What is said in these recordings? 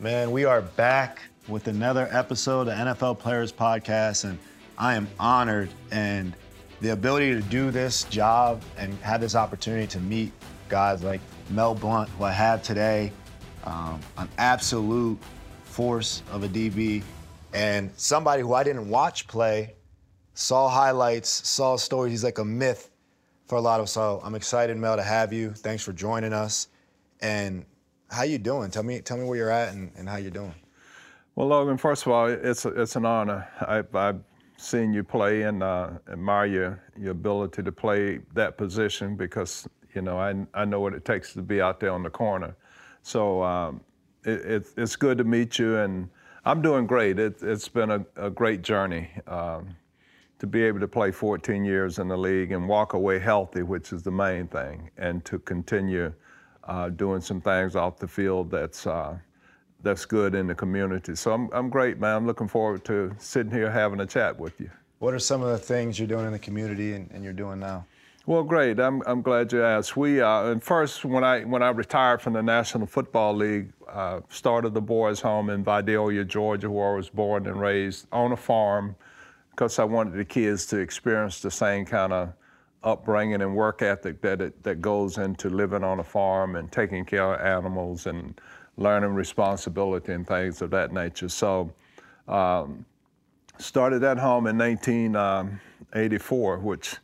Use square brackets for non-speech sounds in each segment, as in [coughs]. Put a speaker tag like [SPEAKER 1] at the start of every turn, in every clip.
[SPEAKER 1] Man, we are back with another episode of NFL Players Podcast, and I am honored and the ability to do this job and have this opportunity to meet guys like Mel Blount, who I have today, um, an absolute force of a DB, and somebody who I didn't watch play, saw highlights, saw stories. He's like a myth for a lot of. Us. So I'm excited, Mel, to have you. Thanks for joining us. And how you doing? Tell me, tell me where you're at and, and how you're doing.
[SPEAKER 2] Well, Logan, first of all, it's it's an honor. I, I've seen you play and uh, admire your, your ability to play that position because you know I, I know what it takes to be out there on the corner. So um, it, it, it's good to meet you, and I'm doing great. It, has been a, a, great journey um, to be able to play 14 years in the league and walk away healthy, which is the main thing, and to continue uh, doing some things off the field that's uh, that's good in the community. So I'm I'm great, man. I'm looking forward to sitting here having a chat with you.
[SPEAKER 1] What are some of the things you're doing in the community and, and you're doing now?
[SPEAKER 2] Well, great. I'm, I'm glad you asked. We uh, and first when I when I retired from the National Football League, uh, started the boys' home in Vidalia, Georgia, where I was born and raised on a farm, because I wanted the kids to experience the same kind of upbringing and work ethic that it, that goes into living on a farm and taking care of animals and learning responsibility and things of that nature. So, um, started at home in 1984, um, which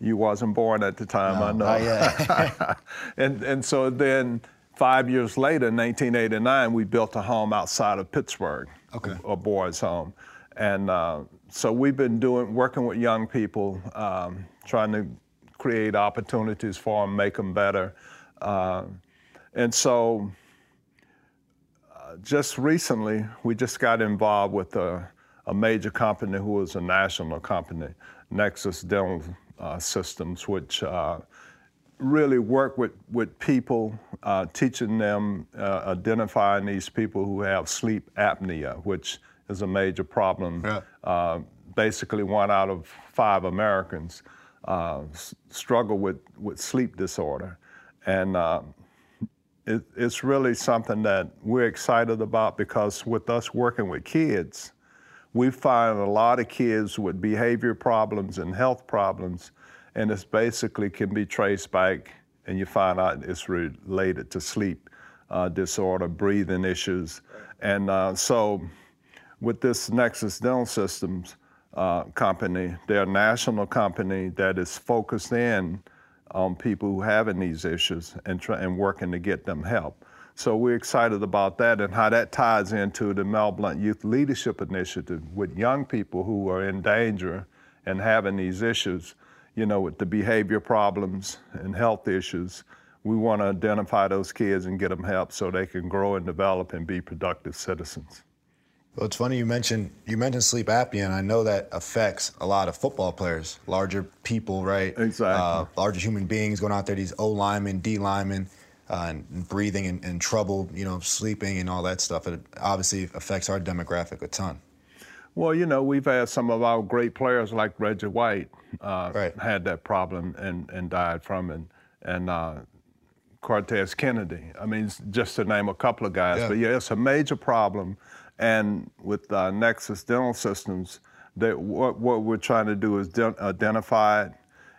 [SPEAKER 2] you wasn't born at the time,
[SPEAKER 1] no,
[SPEAKER 2] I know.
[SPEAKER 1] Yet. [laughs] [laughs]
[SPEAKER 2] and and so then five years later, 1989, we built a home outside of Pittsburgh,
[SPEAKER 1] okay.
[SPEAKER 2] a, a boys' home, and uh, so we've been doing working with young people. Um, trying to create opportunities for them, make them better. Uh, and so uh, just recently, we just got involved with a, a, major company who is a national company, Nexus Dental uh, Systems, which uh, really work with, with people, uh, teaching them, uh, identifying these people who have sleep apnea, which is a major problem.
[SPEAKER 1] Yeah.
[SPEAKER 2] basically, one out of five Americans uh, struggle with, with sleep disorder. And uh, it, it's really something that we're excited about because with us working with kids, we find a lot of kids with behavior problems and health problems, and it's basically can be traced back, and you find out it's related to sleep uh, disorder, breathing issues. And uh, so with this Nexus Dental Systems, uh, company. They're a national company that is focused in on people who having these issues and, try, and working to get them help. So we're excited about that and how that ties into the Mel Blount Youth Leadership Initiative with young people who are in danger and having these issues, you know, with the behavior problems and health issues. We want to identify those kids and get them help so they can grow and develop and be productive citizens.
[SPEAKER 1] Well, it's funny you mentioned you mentioned sleep apnea, and I know that affects a lot of football players, larger people, right?
[SPEAKER 2] Exactly. Uh,
[SPEAKER 1] larger human beings going out there, these O linemen, D linemen, uh, and, breathing and, and, trouble, you know, sleeping and all that stuff. It obviously affects our demographic a ton.
[SPEAKER 2] Well, you know, we've had some of our great players like Reggie White uh,
[SPEAKER 1] right.
[SPEAKER 2] had that problem and, and died from it, and uh, Cortez Kennedy. I mean, just to name a couple of guys.
[SPEAKER 1] Yeah.
[SPEAKER 2] But yeah, it's a major problem and with uh, Nexus Dental Systems, what, what we're trying to do is de- identify it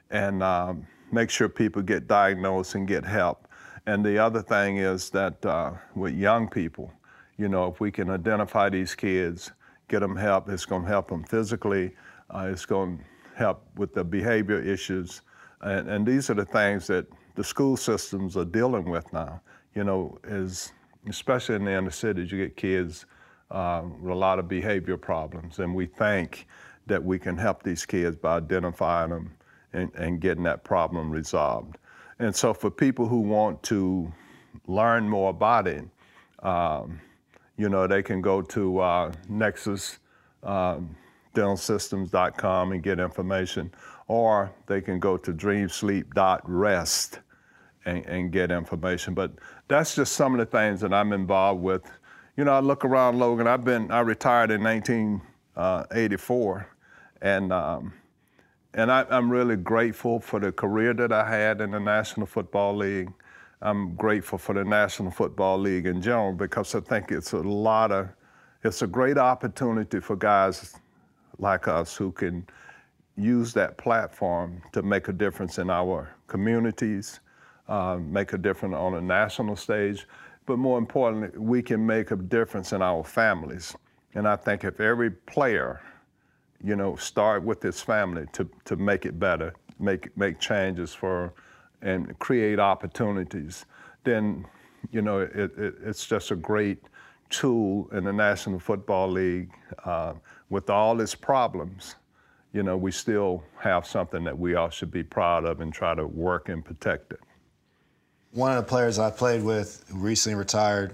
[SPEAKER 2] and um, make sure people get diagnosed and get help. And the other thing is that uh, with young people, you know, if we can identify these kids, get them help, it's going to help them physically, uh, it's going to help with the behavior issues. And, and these are the things that the school systems are dealing with now. You know, is especially in the inner cities, you get kids uh, a lot of behavior problems. And we think that we can help these kids by identifying them and, and getting that problem resolved. And so for people who want to learn more about it, um, you know, they can go to uh, Nexus um, dentalsystems.com and get information, or they can go to dreamsleep.rest and, and get information. But that's just some of the things that I'm involved with. You know, I look around Logan. I've been I retired in 1984, uh, and um, and I, am really grateful for the career that I had in the National Football League. I'm grateful for the National Football League in general because I think it's a lot of, it's a great opportunity for guys like us who can use that platform to make a difference in our communities, uh, make a difference on a national stage, but more importantly, we can make a difference in our families. And I think if every player you know, start with his family to, to make it better, make, make changes for, and create opportunities, then, you know, it, it, it's just a great tool in the National Football League. Uh, with all its problems, you know, we still have something that we all should be proud of and try to work and protect it.
[SPEAKER 1] One of the players I played with who recently retired,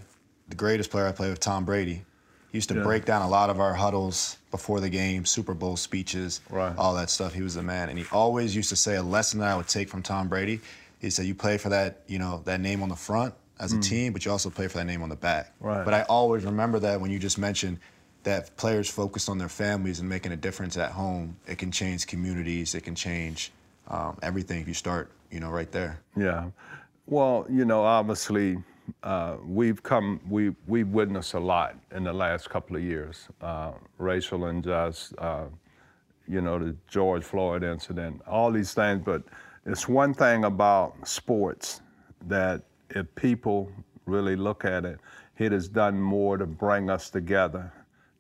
[SPEAKER 1] the greatest player I played with, Tom Brady. He used to yeah. break down a lot of our huddles before the game, Super Bowl speeches,
[SPEAKER 2] right.
[SPEAKER 1] all that stuff. He was the man, and he always used to say a lesson that I would take from Tom Brady. He said, "You play for that, you know, that name on the front as a mm. team, but you also play for that name on the back."
[SPEAKER 2] Right.
[SPEAKER 1] But I always remember that when you just mentioned that players focus on their families and making a difference at home, it can change communities. It can change um, everything if you start, you know, right there.
[SPEAKER 2] Yeah. Well, you know, obviously uh, we've come, we, we've witnessed a lot in the last couple of years, uh, racial injustice, uh, you know, the George Floyd incident, all these things. But it's one thing about sports that if people really look at it, it has done more to bring us together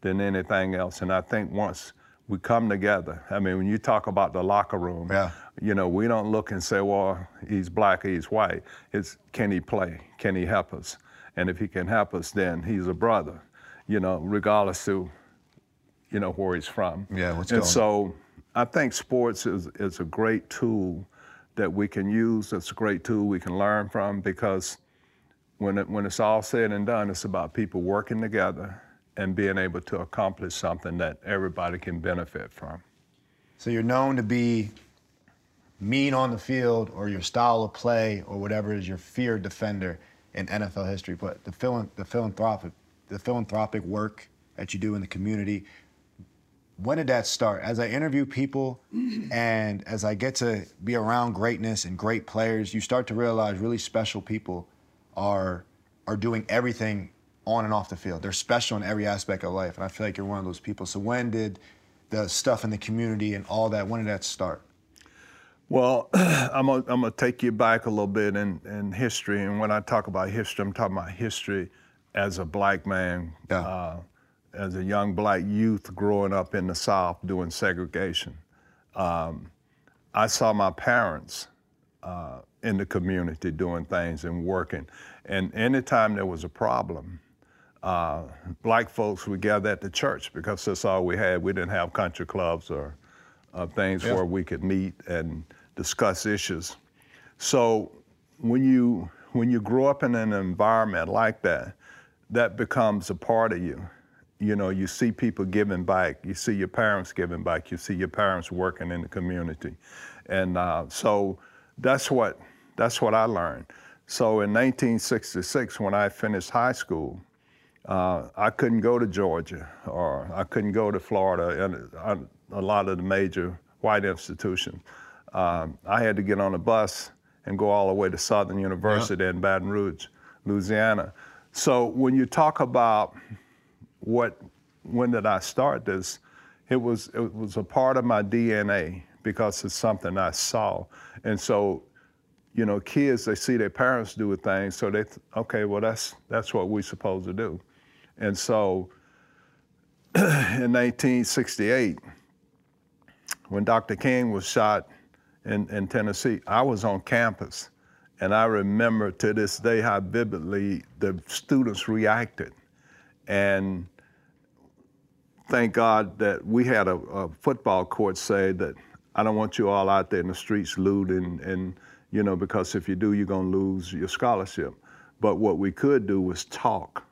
[SPEAKER 2] than anything else. And I think once we come together, I mean, when you talk about the locker room,
[SPEAKER 1] yeah
[SPEAKER 2] you know, we don't look and say, well, he's black, he's white. It's can he play? Can he help us? And if he can help us, then he's a brother, you know, regardless to, you know, where he's from.
[SPEAKER 1] Yeah, what's
[SPEAKER 2] and
[SPEAKER 1] going
[SPEAKER 2] so I think sports is, is a great tool that we can use. It's a great tool we can learn from because when, it, when it's all said and done, it's about people working together and being able to accomplish something that everybody can benefit from.
[SPEAKER 1] So you're known to be mean on the field or your style of play or whatever is your fear defender in NFL history. But the, phil- the philanthropic the philanthropic work that you do in the community, when did that start? As I interview people and as I get to be around greatness and great players, you start to realize really special people are are doing everything on and off the field. They're special in every aspect of life, and I feel like you're one of those people. So when did the stuff in the community and all that? When did that start?
[SPEAKER 2] Well, [clears throat] I'm gonna, I'm gonna take you back a little bit in, in history, and when I talk about history, I'm talking about history as a black man,
[SPEAKER 1] yeah.
[SPEAKER 2] uh, as a young black youth growing up in the South doing segregation. Um, I saw my parents uh, in the community doing things and working, and anytime there was a problem, uh, black folks would gather at the church because that's all we had. We didn't have country clubs or uh, things yeah. where we could meet and discuss issues. So when you when you grow up in an environment like that, that becomes a part of you. You know, you see people giving back. You see your parents giving back. You see your parents working in the community, and uh, so that's what that's what I learned. So in 1966, when I finished high school, uh, I couldn't go to Georgia or I couldn't go to Florida and uh, a lot of the major white institutions um, I had to get on a bus and go all the way to Southern University yeah. in Baton Rouge, Louisiana. So when you talk about what, when did I start this? It was it was a part of my DNA because it's something I saw, and so, you know, kids they see their parents do things, so they th- okay, well that's that's what we're supposed to do, and so [clears throat] in 1968, when Dr. King was shot in, in Tennessee, I was on campus. And I remember to this day how vividly the students reacted. And thank God that we had a, a, football court say that I don't want you all out there in the streets looting and, you know, because if you do, you're going to lose your scholarship. But what we could do was talk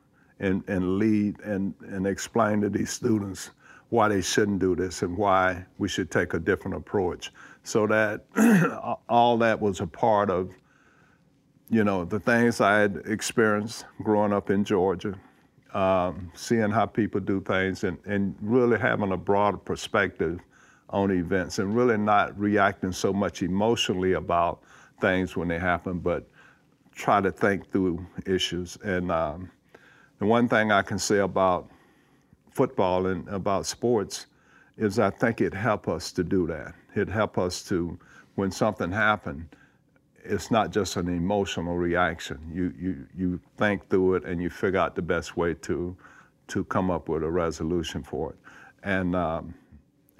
[SPEAKER 2] and, and lead and, and explain to these students why they shouldn't do this and why we should take a different approach. So that [clears throat] all that was a part of, you know, the things I had experienced growing up in Georgia, um, seeing how people do things and, and really having a broader perspective on events and really not reacting so much emotionally about things when they happen, but try to think through issues. And um, the one thing I can say about football and about sports is I think it helped us to do that. It helped us to, when something happened, it's not just an emotional reaction. You, you, you think through it and you figure out the best way to, to come up with a resolution for it. And, um,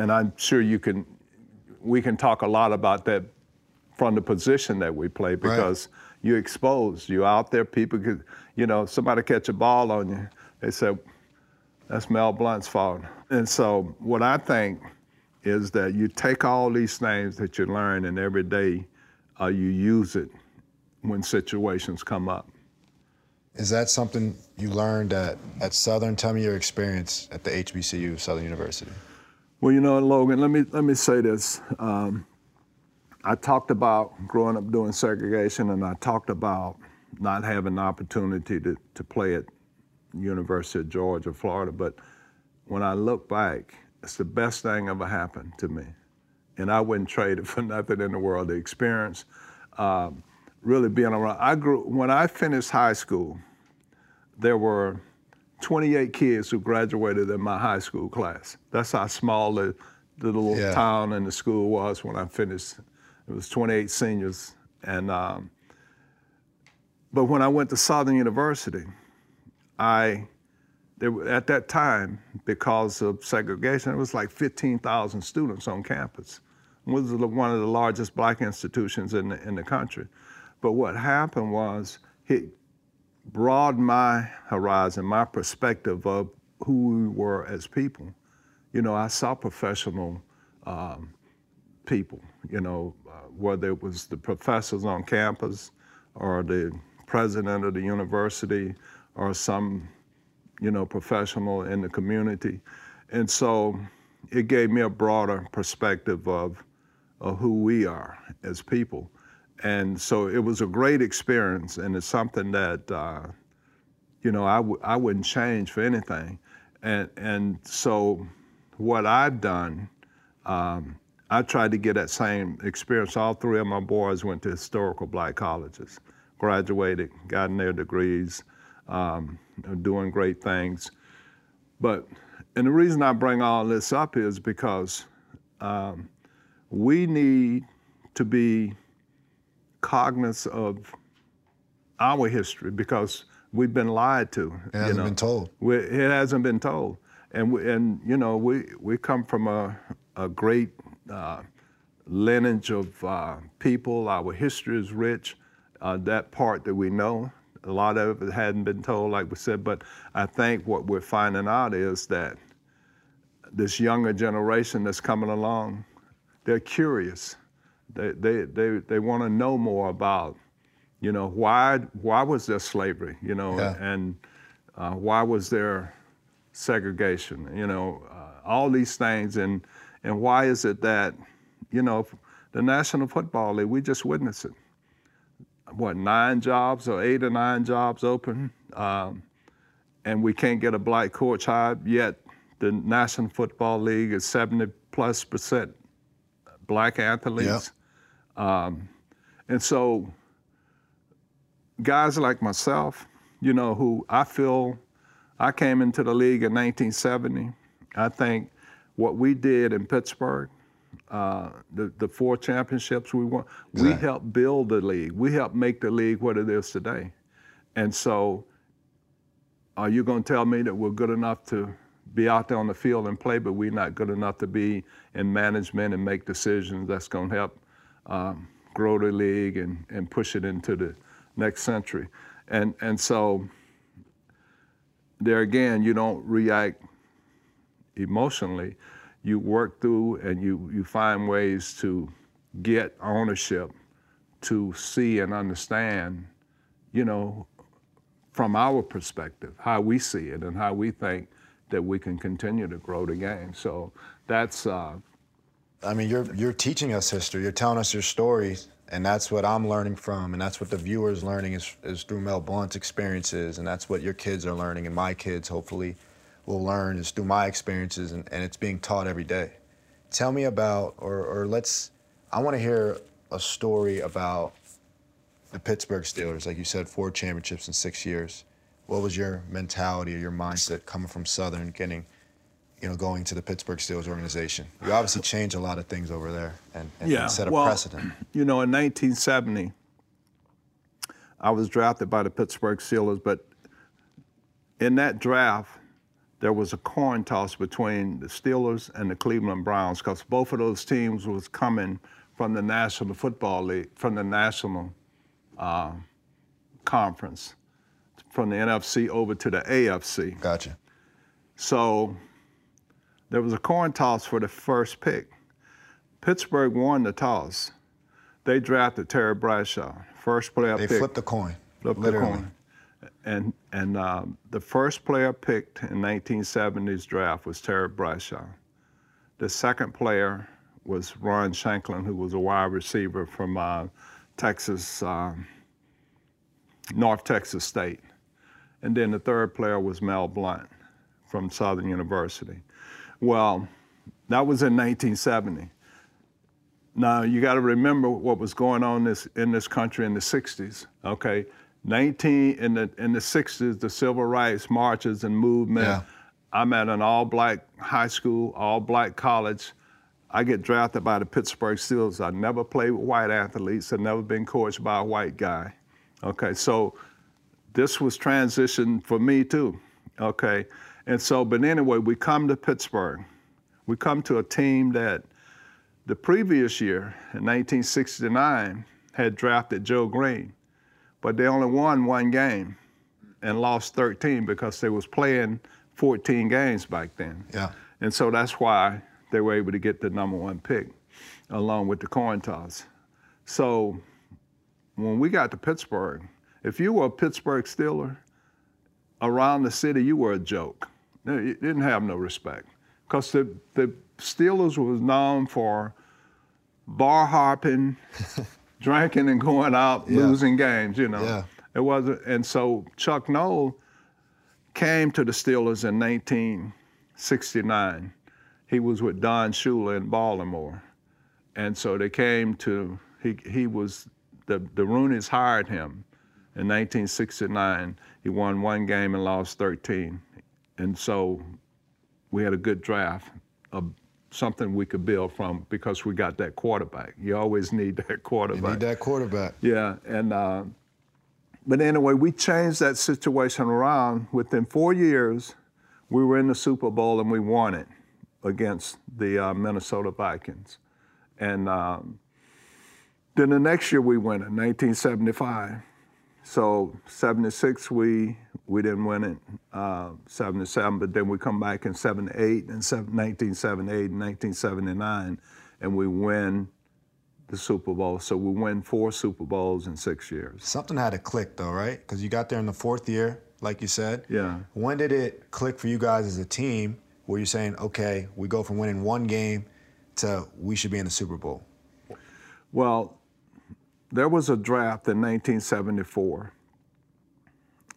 [SPEAKER 2] and I'm sure you can, we can talk a lot about that from the position that we play because right. You're exposed. You're out there, people could, you know, somebody catch a ball on you, they say, that's Mel Blount's fault. And so what I think is that you take all these things that you learn and every day uh, you use it when situations come up.
[SPEAKER 1] Is that something you learned at, at Southern? Tell me your experience at the HBCU, Southern University.
[SPEAKER 2] Well, you know, Logan, let me let me say this. Um, I talked about growing up doing segregation, and I talked about not having the opportunity to, to play at University of Georgia, Florida. But when I look back, it's the best thing ever happened to me and I wouldn't trade it [laughs] for nothing in the world. The experience, um, really being around. I grew when I finished high school. There were 28 kids who graduated in my high school class. That's how small the, the little yeah. town and the school was when I finished. It was 28 seniors, and um, but when I went to Southern University, I at that time, because of segregation, it was like 15,000 students on campus. It was one of the largest black institutions in the, in the country. But what happened was it broadened my horizon, my perspective of who we were as people. You know, I saw professional um, people, you know, uh, whether it was the professors on campus or the president of the university or some you know, professional in the community. And so it gave me a broader perspective of, of who we are as people. And so it was a great experience, and it's something that, uh, you know, I w- I wouldn't change for anything. And, and so what I've done, um, I tried to get that same experience. All three of my boys went to historical black colleges, graduated, gotten their degrees, um, doing great things. But, and the reason I bring all this up is because um, we need to be cognizant of our history because we've been lied to.
[SPEAKER 1] It hasn't you know? been told.
[SPEAKER 2] We, it hasn't been told. And, we, and you know, we, we come from a, a great uh, lineage of uh, people. Our history is rich. Uh, that part that we know, a lot of it hadn't been told, like we said, but I think what we're finding out is that this younger generation that's coming along, they're curious. They, they, they, they want to know more about, you know, why, why was there slavery, you know, yeah. and uh, why was there segregation, you know, uh, all these things. And, and why is it that, you know, the National Football League, we just witnessed it what nine jobs or eight or nine jobs open, um, and we can't get a black coach hired yet. The National Football League is 70 plus percent black athletes, yep. um, and so guys like myself, you know, who I feel I came into the league in 1970. I think what we did in Pittsburgh uh, the, the four championships we won. We helped build the league. We helped make the league what it is today. And so, are you going to tell me that we're good enough to be out there on the field and play, but we're not good enough to be in management and make decisions that's going to help um, grow the league and, and push it into the next century? And, and so, there again, you don't react emotionally you work through and you, you find ways to get ownership to see and understand, you know, from our perspective, how we see it and how we think that we can continue to grow the game. So that's. Uh,
[SPEAKER 1] I mean, you're you're teaching us history. You're telling us your stories, and that's what I'm learning from, and that's what the viewers learning is is through Mel Blount's experiences, and that's what your kids are learning, and my kids hopefully will learn is through my experiences, and, and it's being taught every day. Tell me about, or or let's. I want to hear a story about the Pittsburgh Steelers. Like you said, four championships in six years. What was your mentality or your mindset coming from Southern, getting, you know, going to the Pittsburgh Steelers organization? You obviously changed a lot of things over there and, and
[SPEAKER 2] yeah,
[SPEAKER 1] set a
[SPEAKER 2] well,
[SPEAKER 1] precedent. [clears throat]
[SPEAKER 2] You know, in 1970, I was drafted by the Pittsburgh Steelers, but in that draft, there was a coin toss between the Steelers and the Cleveland Browns because both of those teams was coming from the National Football League, from the National uh, Conference, from the NFC over to the AFC.
[SPEAKER 1] Gotcha.
[SPEAKER 2] So there was a coin toss for the first pick. Pittsburgh won the toss. They drafted Terry Bradshaw, first player
[SPEAKER 1] pick.
[SPEAKER 2] They
[SPEAKER 1] flipped the coin.
[SPEAKER 2] Flipped
[SPEAKER 1] literally.
[SPEAKER 2] the coin. And and um, the first player picked in 1970s draft was Terry Bradshaw. The second player was Ron Shanklin, who was a wide receiver from uh, Texas, um, North Texas State. And then the third player was Mel Blount from Southern University. Well, that was in 1970. Now you got to remember what was going on this in this country in the 60s. Okay, 19 in the in the 60s, the civil rights marches and movement.
[SPEAKER 1] Yeah.
[SPEAKER 2] I'm at an all-black high school, all-black college. I get drafted by the Pittsburgh Steelers. I never played with white athletes. I've never been coached by a white guy. Okay, so this was transition for me too. Okay, and so but anyway, we come to Pittsburgh. We come to a team that the previous year, in 1969, had drafted Joe Greene, but they only won one game and lost 13 because they was playing 14 games back then.
[SPEAKER 1] Yeah.
[SPEAKER 2] And so that's why they were able to get the number one pick, along with the coin toss. So when we got to Pittsburgh, if you were a Pittsburgh Steeler, around the city you were a joke. You didn't have no respect because the the Steelers was known for bar hopping, [laughs] drinking and going out,
[SPEAKER 1] Yeah.
[SPEAKER 2] losing games. You know,
[SPEAKER 1] Yeah.
[SPEAKER 2] it wasn't. And so Chuck Noll came to the Steelers in 1969. He was with Don Shula in Baltimore, and so they came to. He he was the the Rooney's hired him in 1969. He won one game and lost 13, and so we had a good draft of something we could build from because we got that quarterback. You always need that [laughs]
[SPEAKER 1] You
[SPEAKER 2] quarterback.
[SPEAKER 1] need that quarterback.
[SPEAKER 2] Yeah, and uh, but anyway, we changed that situation around. Within four years, we were in the Super Bowl and we won it against the uh, Minnesota Vikings, and um, then the next year we went in 1975. So 76 we we didn't win it. Uh, 77, but then we come back in 78 and seven- 1978 and 1979, and we win the Super Bowl. So we win four Super Bowls in six years.
[SPEAKER 1] Something had to click though, right? Because you got there in the fourth year, like you said.
[SPEAKER 2] Yeah.
[SPEAKER 1] When did it click for you guys as a team where you're saying, okay, we go from winning one game to we should be in the Super Bowl?
[SPEAKER 2] Well, there was a draft in 1974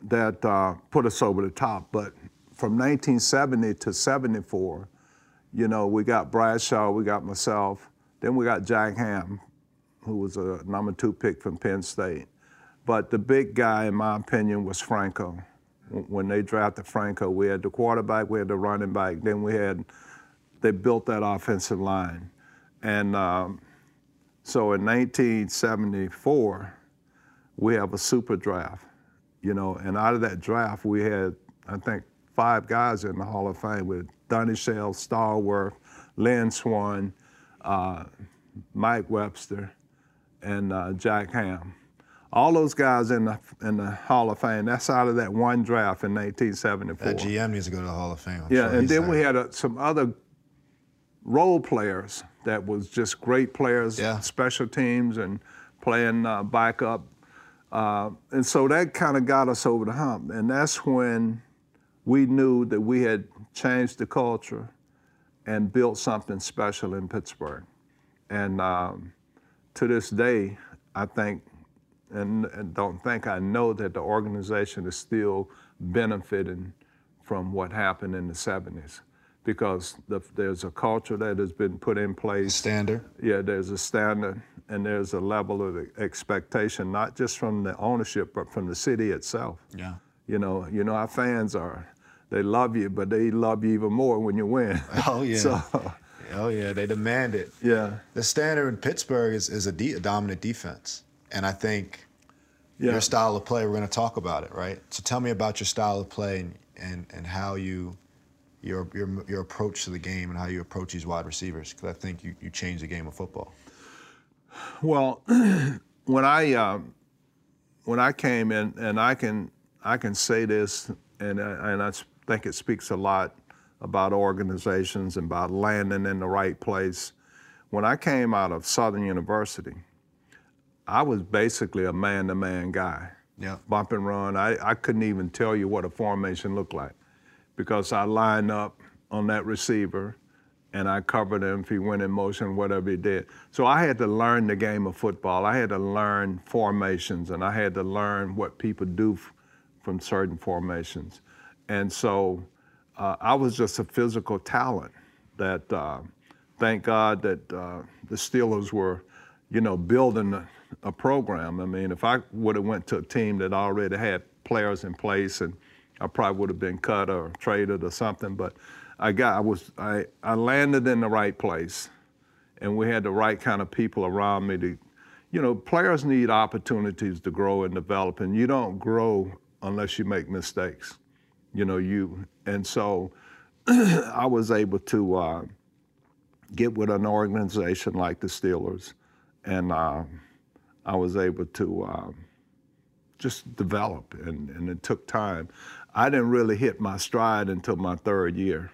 [SPEAKER 2] that uh, put us over the top, but from 1970 to 74, you know, we got Bradshaw, we got myself, then we got Jack Ham, who was a number two pick from Penn State. But the big guy, in my opinion, was Franco. When- they drafted Franco, we had the quarterback, we had the running back, then we had, they built that offensive line. And um, so in 1974, we have a super draft, you know, and out of that draft, we had, I think, five guys in the Hall of Fame with Donnie Shell, Stallworth, Lynn Swann, uh, Mike Webster, and uh, Jack Ham. All those guys in the in the Hall of Fame. That's out of that one draft in 1974.
[SPEAKER 1] That GM needs to go to the Hall of Fame. I'm
[SPEAKER 2] Yeah,
[SPEAKER 1] sure
[SPEAKER 2] and then
[SPEAKER 1] there.
[SPEAKER 2] we had uh, some other role players that was just great players,
[SPEAKER 1] Yeah.
[SPEAKER 2] special teams and playing uh, backup. Uh, and so that kind of got us over the hump. And that's when we knew that we had changed the culture and built something special in Pittsburgh. And um, to this day, I think, and, and, don't think, I know that the organization is still benefiting from what happened in the 70s because the, there's a culture that has been put in place.
[SPEAKER 1] Standard.
[SPEAKER 2] Yeah, there's a standard and there's a level of expectation, not just from the ownership, but from the city itself.
[SPEAKER 1] Yeah.
[SPEAKER 2] You know, you know, our fans are, they love you, but they love you even more when you win. [laughs]
[SPEAKER 1] Oh, yeah.
[SPEAKER 2] so,
[SPEAKER 1] oh, yeah, they demand it.
[SPEAKER 2] Yeah.
[SPEAKER 1] The standard in Pittsburgh is, is a, de- a dominant defense. And I think yeah. your style of play, we're going to talk about it, right? So tell me about your style of play and, and, and how you your, your, your approach to the game and how you approach these wide receivers? Because I think you, you changed the game of football.
[SPEAKER 2] Well, [clears throat] when I uh, when I came in, and I can I can say this, and I, and I think it speaks a lot about organizations and about landing in the right place. When I came out of Southern University, I was basically a man-to-man guy.
[SPEAKER 1] Yeah.
[SPEAKER 2] Bump and run. I, I couldn't even tell you what a formation looked like because I line up on that receiver and I covered him if he went in motion, whatever he did. So I had to learn the game of football. I had to learn formations and I had to learn what people do from certain formations. And so uh, I was just a physical talent that, uh, thank God that uh, the Steelers were, you know, building a, a program. I mean, if I would have went to a team that already had players in place and I probably would have been cut or traded or something. But I got I was I, I landed in the right place, and we had the right kind of people around me to, you know, players need opportunities to grow and develop, and you don't grow unless you make mistakes. You know, you and so [clears throat] I was able to uh, get with an organization like the Steelers, and uh, I was able to. Uh, just develop, and, and it took time. I didn't really hit my stride until my third year,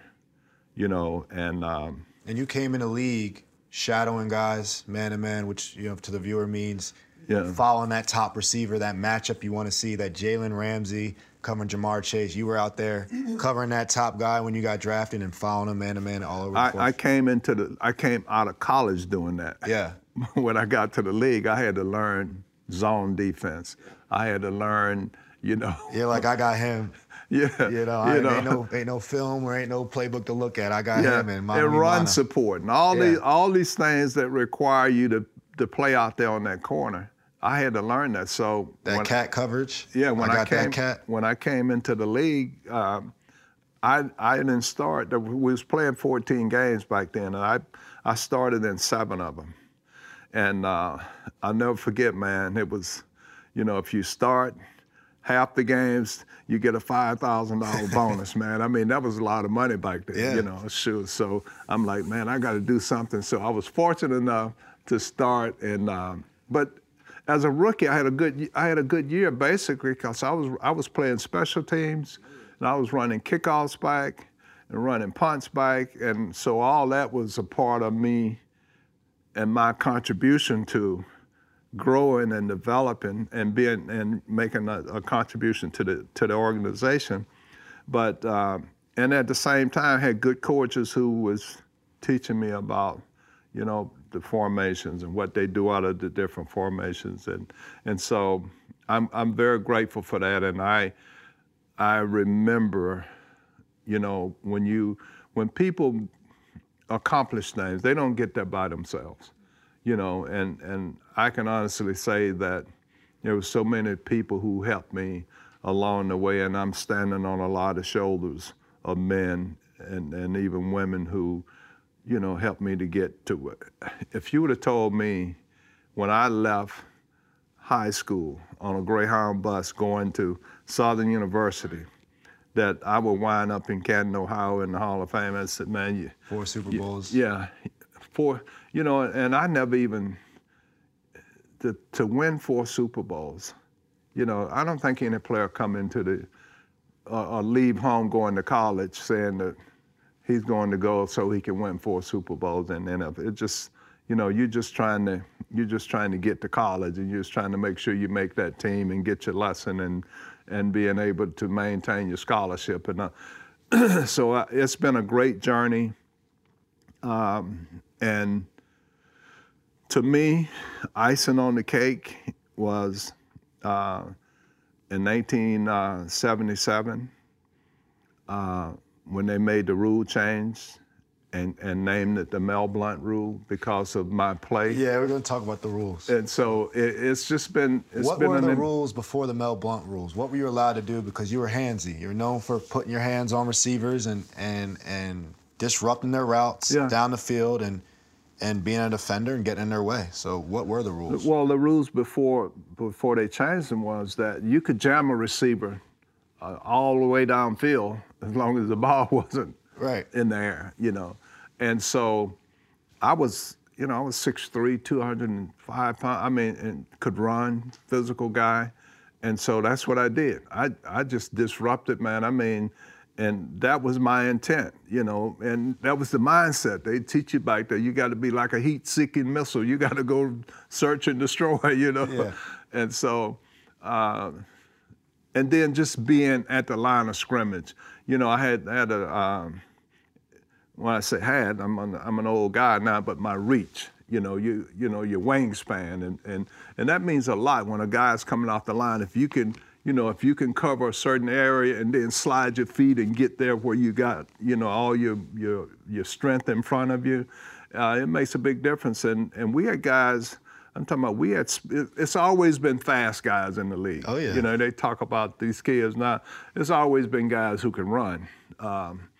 [SPEAKER 2] you know, and um,
[SPEAKER 1] and you came in the league shadowing guys man to man, which you know to the viewer means yeah. following that top receiver, that matchup you want to see, that Jalen Ramsey covering Ja'Marr Chase. You were out there covering that top guy when you got drafted and following him man to man all over.
[SPEAKER 2] I, I, came into the I came out of college doing that.
[SPEAKER 1] Yeah. [laughs]
[SPEAKER 2] when I got to the league, I had to learn zone defense. I had to learn, you know.
[SPEAKER 1] Yeah, like I got him.
[SPEAKER 2] Yeah.
[SPEAKER 1] You know, you I, know. ain't no ain't no film or ain't no playbook to look at. I got yeah. him and
[SPEAKER 2] my and run support and all yeah. these all these things that require you to to play out there on that corner. I had to learn that. So
[SPEAKER 1] that when, cat coverage.
[SPEAKER 2] Yeah, when I,
[SPEAKER 1] I
[SPEAKER 2] came when I came into the league, um, I I didn't start. We was playing 14 games back then, and I I started in seven of them, and uh, I'll never forget, man. It was, you know, if you start half the games, you get a five thousand dollar [laughs] bonus, man. I mean, that was a lot of money back then,
[SPEAKER 1] yeah.
[SPEAKER 2] you know. Sure. So I'm like, man, I got to do something. So I was fortunate enough to start, and um, but as a rookie, I had a good I had a good year basically because I was I was playing special teams, and I was running kickoffs back and running punts back, and so all that was a part of me and my contribution to growing and developing and being and making a, a contribution to the to the organization. But uh, and at the same time, had good coaches who was teaching me about, you know, the formations and what they do out of the different formations, and and so I'm I'm very grateful for that, and I I remember, you know, when you when people accomplish things, they don't get there by themselves you know, and, and I can honestly say that there were so many people who helped me along the way, and I'm standing on a lot of shoulders of men and, and even women who, you know, helped me to get to it. If you would have told me when I left high school on a Greyhound bus going to Southern University that I would wind up in Canton, Ohio in the Hall of Fame, I said, man, you.
[SPEAKER 1] Four Super Bowls.
[SPEAKER 2] You, yeah. Four you know, and I never even to to win four Super Bowls. You know, I don't think any player come into the uh, or leave home going to college saying that he's going to go so he can win four Super Bowls and then it just you know, you're just trying to you're just trying to get to college and you're just trying to make sure you make that team and get your lesson and and being able to maintain your scholarship. And uh, [clears throat] so uh, it's been a great journey. Um, and to me, icing on the cake was uh, in 1977 uh, when they made the rule change and, and named it the Mel Blount rule because of my play.
[SPEAKER 1] Yeah, we're going to talk about the rules.
[SPEAKER 2] And so it, it's just been. It's
[SPEAKER 1] what
[SPEAKER 2] been
[SPEAKER 1] were the rules before the Mel Blount rules? What were you allowed to do because you were handsy? You're known for putting your hands on receivers and and and disrupting their routes
[SPEAKER 2] Yeah.
[SPEAKER 1] down the field and and being a defender and getting in their way. So what were the rules?
[SPEAKER 2] Well, the rules before before they changed them was that you could jam a receiver uh, all the way downfield [laughs] as long as the ball [laughs] wasn't
[SPEAKER 1] Right.
[SPEAKER 2] in the air, you know. And so I was, you know, I was 6'3", 205 pounds. I mean, and could run, physical guy. And so that's what I did. I, I just disrupted, man. I mean, and that was my intent, you know, and that was the mindset. They teach you back there. You got to be like a heat-seeking missile. You got to go search and destroy, [laughs] you know.
[SPEAKER 1] Yeah.
[SPEAKER 2] And so, uh, and then just being at the line of scrimmage. You know, I had I had a um, when I say had, I'm an, I'm an old guy now, but my reach, you know, you you know your wingspan, and and and that means a lot when a guy's coming off the line. If you can, you know, if you can cover a certain area and then slide your feet and get there where you got, you know, all your your your strength in front of you, uh, it makes a big difference. And and we had guys. I'm talking about we had. It's always been fast guys in the league.
[SPEAKER 1] Oh, yeah.
[SPEAKER 2] You know, they talk about these kids now. It's always been guys who can run. Um,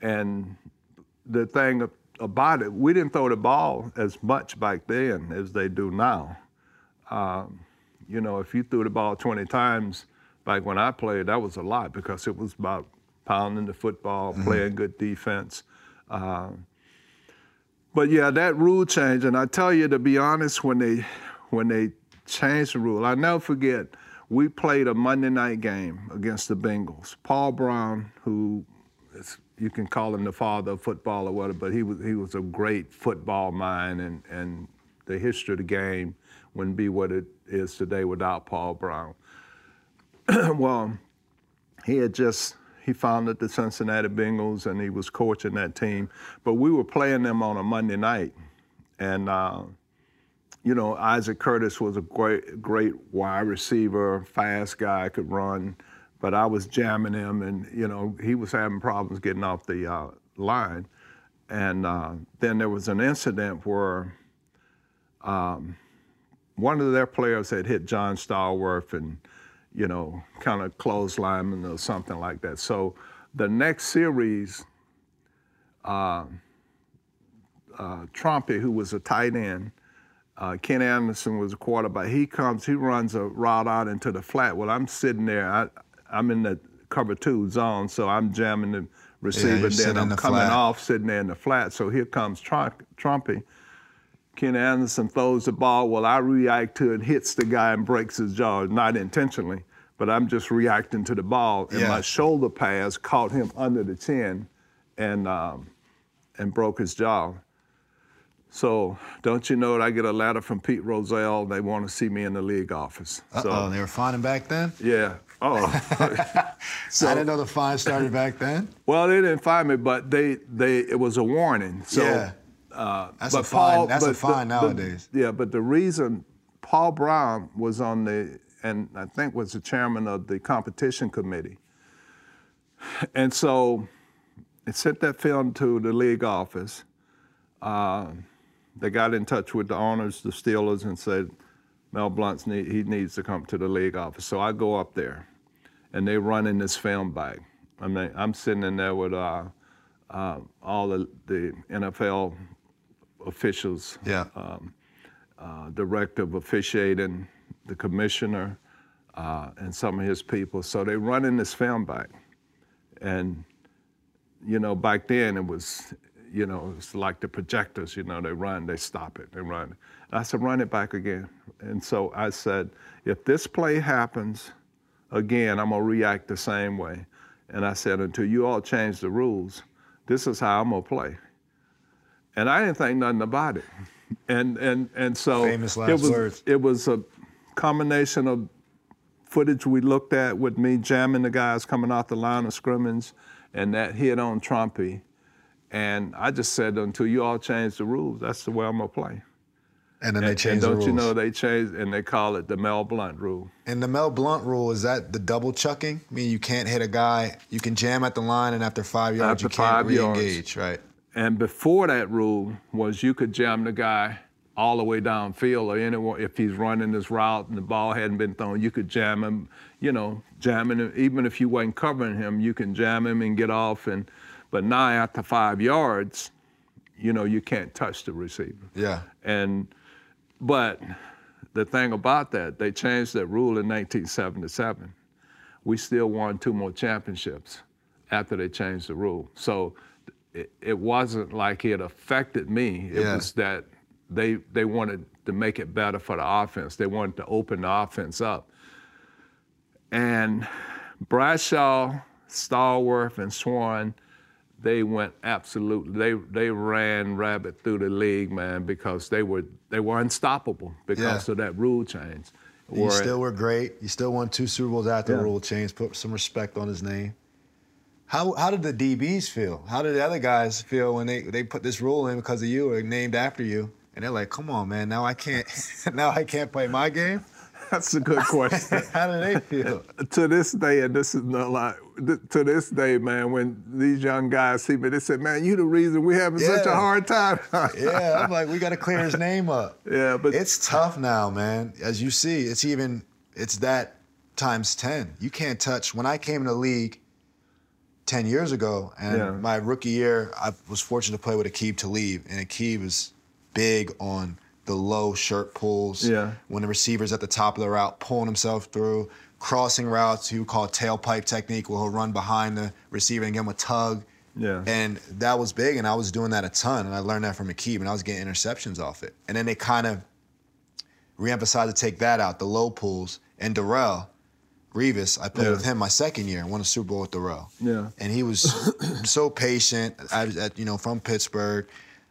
[SPEAKER 2] and the thing about it, we didn't throw the ball as much back then as they do now. Um, you know, if you threw the ball 20 times back when I played, that was a lot because it was about pounding the football, playing good defense. Um, but yeah, that rule change, and I tell you to be honest, when they when they changed the rule, I never forget. We played a Monday night game against the Bengals. Paul Brown, who is, you can call him the father of football or whatever, but he was he was a great football mind, and and the history of the game wouldn't be what it is today without Paul Brown. [clears throat] well, he had just he founded the Cincinnati Bengals and he was coaching that team. But we were playing them on a Monday night, and uh, you know Isaac Curtis was a great great wide receiver, fast guy, could run. But I was jamming him, and you know he was having problems getting off the uh, line. And uh, then there was an incident where um, one of their players had hit John Stallworth and, you know, kind of clothesline him or something like that. So the next series, uh, uh, Trumpy, who was a tight end, uh, Ken Anderson was a quarterback. He comes, he runs a route out into the flat. Well, I'm sitting there. I, I'm in the cover two zone, so I'm jamming the receiver.
[SPEAKER 1] you're
[SPEAKER 2] then I'm
[SPEAKER 1] the
[SPEAKER 2] coming
[SPEAKER 1] flat.
[SPEAKER 2] off, sitting there in the flat. So here comes Trump, Trumpy. Ken Anderson throws the ball. Well, I react to it, hits the guy and breaks his jaw, not intentionally, but I'm just reacting to the ball. And
[SPEAKER 1] Yeah.
[SPEAKER 2] my shoulder pass caught him under the chin and, um, and broke his jaw. So don't you know that I get a letter from Pete Rozelle. They want to see me in the league office.
[SPEAKER 1] Uh
[SPEAKER 2] So
[SPEAKER 1] oh, they were finding back then.
[SPEAKER 2] yeah. Oh. [laughs]
[SPEAKER 1] So, I didn't know the fine started back then.
[SPEAKER 2] well, they didn't find me, but they they it was a warning. So
[SPEAKER 1] Yeah.
[SPEAKER 2] Uh,
[SPEAKER 1] That's a
[SPEAKER 2] but
[SPEAKER 1] fine-
[SPEAKER 2] Paul-
[SPEAKER 1] that's a
[SPEAKER 2] the-
[SPEAKER 1] fine
[SPEAKER 2] the-
[SPEAKER 1] nowadays.
[SPEAKER 2] yeah, but the reason Paul Brown was on the and I think was the chairman of the competition committee, and so it sent that film to the league office. Uh, they got in touch with the owners, the Steelers, and said Mel Blount's need, he needs to come to the league office. So I go up there, and they run in this film back. I mean, I'm sitting in there with uh, uh, all the, the NFL officials,
[SPEAKER 1] Yeah.
[SPEAKER 2] uh, director of officiating, the commissioner, uh, and some of his people. So they run in this film back, and you know, back then it was, you know, it's like the projectors. You know, they run, they stop it, they run. And I said, run it back again. And so I said, if this play happens again, I'm gonna react the same way. And I said, until you all change the rules, this is how I'm gonna play. And I didn't think nothing about it. [laughs] And and and so
[SPEAKER 1] Famous last
[SPEAKER 2] it was
[SPEAKER 1] words.
[SPEAKER 2] it was a combination of footage we looked at with me jamming the guys coming off the line of scrimmage and that hit on Trumpy. And I just said until you all change the rules, that's the way I'm gonna play.
[SPEAKER 1] And then they
[SPEAKER 2] And,
[SPEAKER 1] changed
[SPEAKER 2] and
[SPEAKER 1] the
[SPEAKER 2] don't you know they changed and they call it the Mel Blount rule.
[SPEAKER 1] And the Mel Blount rule is that the double chucking? I mean, you can't hit a guy. You can jam at the line, and after five yards,
[SPEAKER 2] After
[SPEAKER 1] you can't
[SPEAKER 2] five
[SPEAKER 1] re-engage. Right.
[SPEAKER 2] And before that rule was you could jam the guy all the way downfield or anyone if he's running his route and the ball hadn't been thrown, you could jam him, you know, jamming him even if you wasn't covering him, you can jam him and get off and but now after five yards, you know, you can't touch the receiver.
[SPEAKER 1] Yeah.
[SPEAKER 2] And but the thing about that, they changed that rule in 1977. We still won two more championships after they changed the rule. So it, it wasn't like it affected me. It
[SPEAKER 1] Yeah.
[SPEAKER 2] was that they they wanted to make it better for the offense. They wanted to open the offense up. And Bradshaw, Stallworth, and Swann, they went absolutely. They they ran rabbit through the league, man, because they were they were unstoppable because
[SPEAKER 1] Yeah.
[SPEAKER 2] of that rule change.
[SPEAKER 1] You
[SPEAKER 2] Where-
[SPEAKER 1] still were great. You still won two Super Bowls after
[SPEAKER 2] Yeah.
[SPEAKER 1] the rule change. Put some respect on his name. How how did the DBs feel? How did the other guys feel when they, they put this rule in because of you or named after you? And they're like, "Come on, man! Now I can't. [laughs] now I can't play my game." [laughs]
[SPEAKER 2] That's a good question. [laughs]
[SPEAKER 1] how do they feel?
[SPEAKER 2] to this day, and this is not like to this day, man. When these young guys see me, they say, "Man, you the reason we having such a hard time."
[SPEAKER 1] Yeah, I'm like, we got to clear his name up.
[SPEAKER 2] yeah, but
[SPEAKER 1] It's tough now, man. As you see, it's even it's that times ten. You can't touch. When I came in the league ten years ago, and
[SPEAKER 2] Yeah.
[SPEAKER 1] my rookie year, I was fortunate to play with Aqib Talib, and Aqib is big on the low shirt pulls.
[SPEAKER 2] Yeah.
[SPEAKER 1] When the receiver's at the top of the route, pulling himself through, crossing routes, he would call tailpipe technique, where he'll run behind the receiver and give him a tug.
[SPEAKER 2] Yeah.
[SPEAKER 1] And that was big, and I was doing that a ton, and I learned that from Aqib, and I was getting interceptions off it. And then they kind of reemphasized to take that out, the low pulls. And Darrelle Revis, I played
[SPEAKER 2] Yeah.
[SPEAKER 1] with him my second year and won a Super Bowl with Darrelle.
[SPEAKER 2] Yeah.
[SPEAKER 1] And he was [coughs] so patient, I, was at, you know, from Pittsburgh,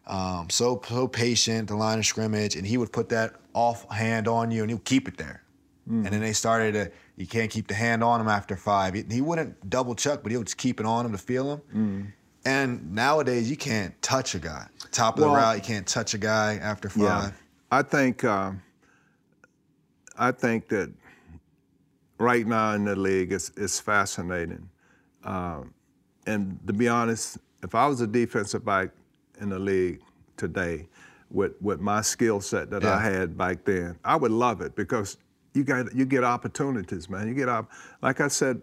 [SPEAKER 1] um, so so patient, the line of scrimmage, and he would put that off hand on you, and he would keep it there.
[SPEAKER 2] Mm.
[SPEAKER 1] And then they started to, you can't keep the hand on him after five. He, he wouldn't double chuck, but he would just keep it on him to feel him.
[SPEAKER 2] Mm.
[SPEAKER 1] And nowadays, you can't touch a guy. Top of the
[SPEAKER 2] Well-
[SPEAKER 1] route, you can't touch a guy after five.
[SPEAKER 2] Yeah, I think um, I think that right now in the league, it's it's fascinating. Um, and to be honest, if I was a defensive back in the league today, with with my skill set that
[SPEAKER 1] Yeah.
[SPEAKER 2] I had back then, I would love it because you got you get opportunities, man. You get op- like I said.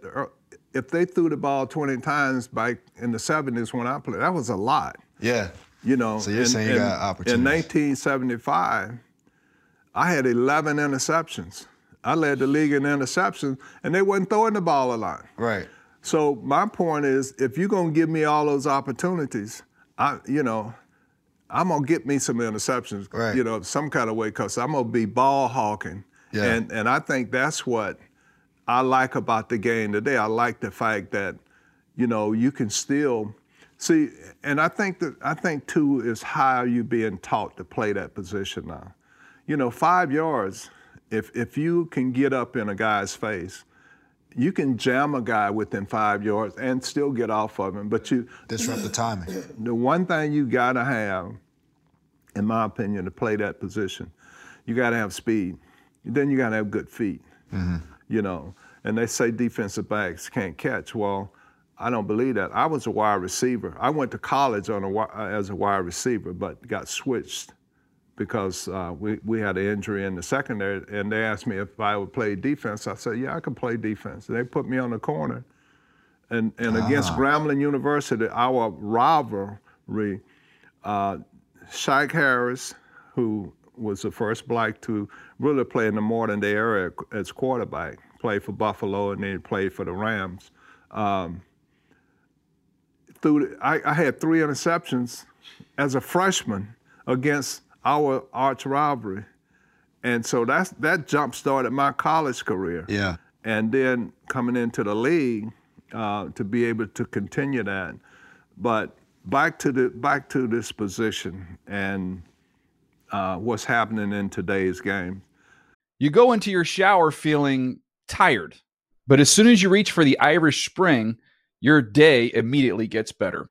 [SPEAKER 2] If they threw the ball 20 times back in the 70s when I played, that was a lot
[SPEAKER 1] Yeah.
[SPEAKER 2] you know.
[SPEAKER 1] So you're saying you got opportunities.
[SPEAKER 2] In 1975, I had 11 interceptions. I led the league in interceptions, and they wasn't throwing the ball a lot.
[SPEAKER 1] Right.
[SPEAKER 2] So my point is, if you're gonna give me all those opportunities, I, you know, I'm gonna get me some interceptions,
[SPEAKER 1] Right.
[SPEAKER 2] you know, some kind of way, cause I'm gonna be ball hawking,
[SPEAKER 1] Yeah.
[SPEAKER 2] and and I think that's what I like about the game today. I like the fact that, you know, you can still see, and I think that I think too is how you being taught to play that position now. You know, five yards. If if you can get up in a guy's face, you can jam a guy within five yards and still get off of him. But you,
[SPEAKER 1] Disrupt the timing. [clears throat]
[SPEAKER 2] the one thing you gotta have, in my opinion, to play that position, you gotta have speed. Then you gotta have good feet. Mm-hmm. You know, and they say defensive backs can't catch. Well, I don't believe that. I was a wide receiver. I went to college on a, as a wide receiver, but got switched because uh, we, we had an injury in the secondary, and they asked me if I would play defense. I said, yeah, I can play defense. And they put me on the corner. And, and against Grambling University, our rivalry, uh, Shack Harris, who was the first black to really play in the modern day era as quarterback, played for Buffalo and then played for the Rams. Um, through the, I, I had three interceptions as a freshman against our arch rivalry. And so that's that jump started my college career.
[SPEAKER 1] Yeah.
[SPEAKER 2] And then coming into the league uh, to be able to continue that. But back to the back to this position and uh, what's happening in today's game.
[SPEAKER 3] You go into your shower feeling tired, but as soon as you reach for the Irish Spring, your day immediately gets better.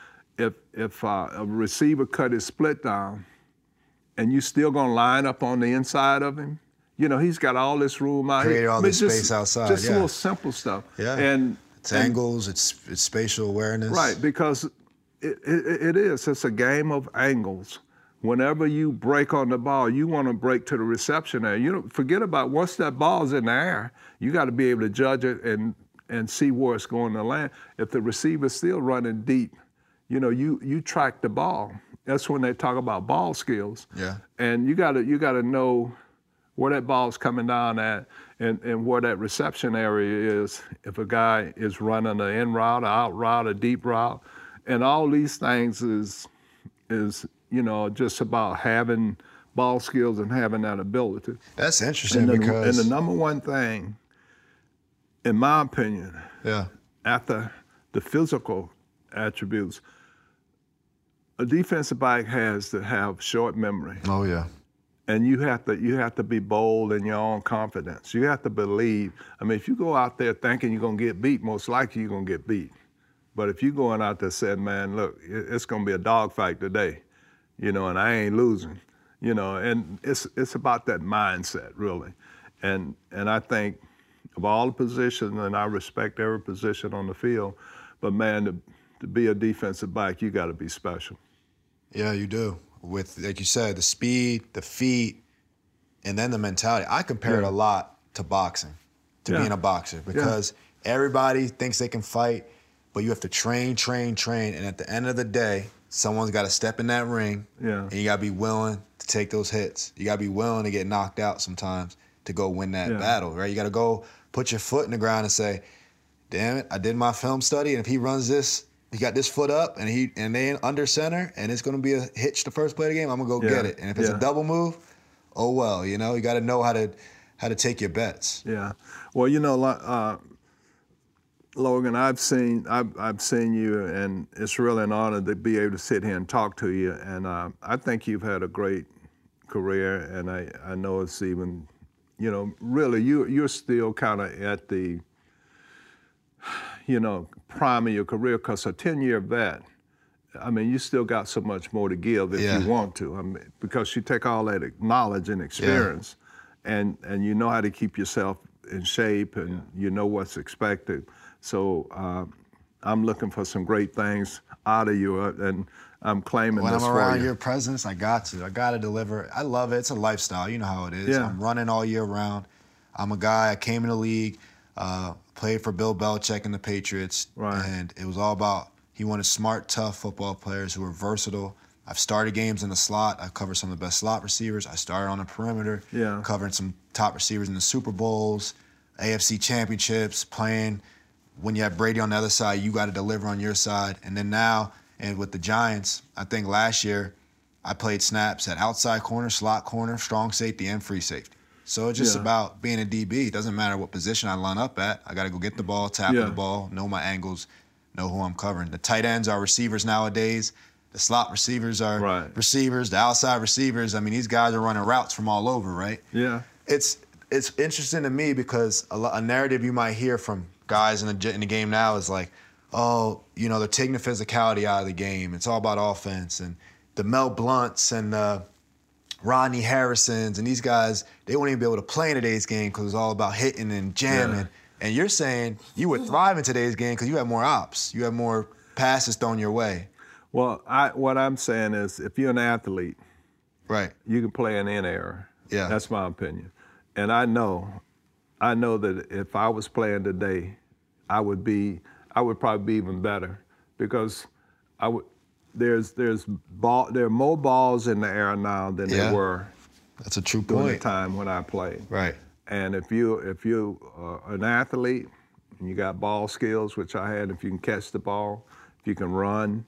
[SPEAKER 2] if if uh, a receiver cut his split down, and you still gonna line up on the inside of him, you know he's got all this room out
[SPEAKER 1] Create
[SPEAKER 2] here.
[SPEAKER 1] all this just, space outside.
[SPEAKER 2] Just
[SPEAKER 1] yeah.
[SPEAKER 2] little simple stuff.
[SPEAKER 1] Yeah.
[SPEAKER 2] And
[SPEAKER 1] it's and, angles. It's it's spatial awareness.
[SPEAKER 2] Right, because it, it, it is. It's a game of angles whenever you break on the ball, you want to break to the reception area. You don't forget about once that ball's in the air, you got to be able to judge it and and see where it's going to land. If the receiver's still running deep, you know, you you track the ball. That's when they talk about ball skills.
[SPEAKER 1] Yeah.
[SPEAKER 2] And you gotta you gotta know where that ball's coming down at and, and where that reception area is if a guy is running an in route, an out route, a deep route. And all these things is is you know, just about having ball skills and having that ability.
[SPEAKER 1] That's interesting
[SPEAKER 2] and the,
[SPEAKER 1] because
[SPEAKER 2] and the number one thing, in my opinion,
[SPEAKER 1] yeah,
[SPEAKER 2] after the physical attributes, a defensive back has to have short memory.
[SPEAKER 1] Oh yeah.
[SPEAKER 2] And you have to you have to be bold in your own confidence. You have to believe. I mean, if you go out there thinking you're gonna get beat, most likely you're gonna get beat. But if you're going out there saying, "Man, look, it's gonna be a dogfight today," you know, and I ain't losing, you know, and it's it's about that mindset really, and and I think of all the positions, and I respect every position on the field, but man, to, to be a defensive back, you got to be special.
[SPEAKER 1] Yeah, you do. With like you said, the speed, the feet, and then the mentality. I compare yeah. it a lot to boxing, to yeah. being a boxer, because yeah. everybody thinks they can fight, but you have to train, train, train, and at the end of the day someone's got to step in that ring,
[SPEAKER 2] yeah.
[SPEAKER 1] and you got to be willing to take those hits. You got to be willing to get knocked out sometimes to go win that battle, right? You got to go put your foot in the ground and say, "Damn it, I did my film study, and if he runs this, he got this foot up, and he and they under center, and it's going to be a hitch the first play of the game. I'm gonna go yeah. get it, and if it's a double move, oh well, you know, you got to know how to how to take your bets.
[SPEAKER 2] Yeah, well, you know, uh, Logan, I've seen I've, I've seen you, and it's really an honor to be able to sit here and talk to you. And uh, I think you've had a great career, and I, I know it's even, you know, really you you're still kind of at the, you know, prime of your career because a ten year vet. I mean, you still got so much more to give if yeah. you want to. I mean, because you take all that knowledge and experience, yeah. and and you know how to keep yourself in shape, and yeah. you know what's expected. So uh, I'm looking for some great things out of you, uh, and I'm claiming
[SPEAKER 1] when
[SPEAKER 2] this
[SPEAKER 1] I'm around
[SPEAKER 2] you.
[SPEAKER 1] your presence, I got to. I got to deliver. I love it. It's a lifestyle. You know how it is.
[SPEAKER 2] Yeah.
[SPEAKER 1] I'm running all year round. I'm a guy. I came in the league, uh, played for Bill Belichick and the Patriots,
[SPEAKER 2] right.
[SPEAKER 1] and it was all about he wanted smart, tough football players who were versatile. I've started games in the slot. I've covered some of the best slot receivers. I started on the perimeter,
[SPEAKER 2] yeah.
[SPEAKER 1] covering some top receivers in the Super Bowls, AFC championships, playing when you have Brady on the other side, you got to deliver on your side. And then now, and with the Giants, I think last year I played snaps at outside corner, slot corner, strong safety, and free safety. So it's just yeah. about being a DB. It doesn't matter what position I line up at. I got to go get the ball, tap yeah. the ball, know my angles, know who I'm covering. The tight ends are receivers nowadays. The slot receivers are
[SPEAKER 2] right.
[SPEAKER 1] receivers. The outside receivers. I mean, these guys are running routes from all over, right?
[SPEAKER 2] Yeah.
[SPEAKER 1] It's it's interesting to me because a, a narrative you might hear from guys in the in the game now is like, oh, you know, they're taking the physicality out of the game. It's all about offense and the Mel Blounts and the Rodney Harrisons and these guys, they won't even be able to play in today's game because it's all about hitting and jamming. Yeah. And you're saying you would thrive in today's game because you have more ops, you have more passes thrown your way.
[SPEAKER 2] Well, I, what I'm saying is, if you're an athlete,
[SPEAKER 1] right,
[SPEAKER 2] you can play an in air.
[SPEAKER 1] Yeah,
[SPEAKER 2] that's my opinion. And I know, I know that if I was playing today, I would be, I would probably be even better because I would. There's there's ball. There are more balls in the air now than
[SPEAKER 1] yeah.
[SPEAKER 2] there were
[SPEAKER 1] That's a true
[SPEAKER 2] during
[SPEAKER 1] point.
[SPEAKER 2] the time when I played.
[SPEAKER 1] Right.
[SPEAKER 2] And if you if you are an athlete and you got ball skills, which I had, if you can catch the ball, if you can run,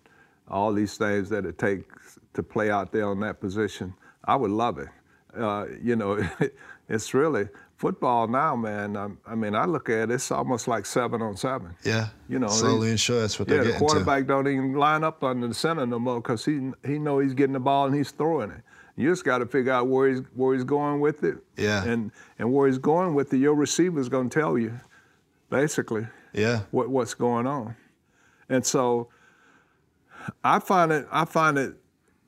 [SPEAKER 2] all these things that it takes to play out there on that position, I would love it. Uh, you know, [laughs] it's really football now, man. I, I, mean, I look at it, it's almost like seven on seven.
[SPEAKER 1] Yeah.
[SPEAKER 2] You know,
[SPEAKER 1] slowly and sure that's what
[SPEAKER 2] yeah,
[SPEAKER 1] they're
[SPEAKER 2] the
[SPEAKER 1] getting
[SPEAKER 2] quarterback
[SPEAKER 1] to.
[SPEAKER 2] don't even line up under the center no more because he he know he's getting the ball and he's throwing it. You just got to figure out where he's where he's going with it.
[SPEAKER 1] Yeah.
[SPEAKER 2] And and where he's going with it, your receiver's going to tell you, basically,
[SPEAKER 1] Yeah.
[SPEAKER 2] what what's going on. And so, I find it I find it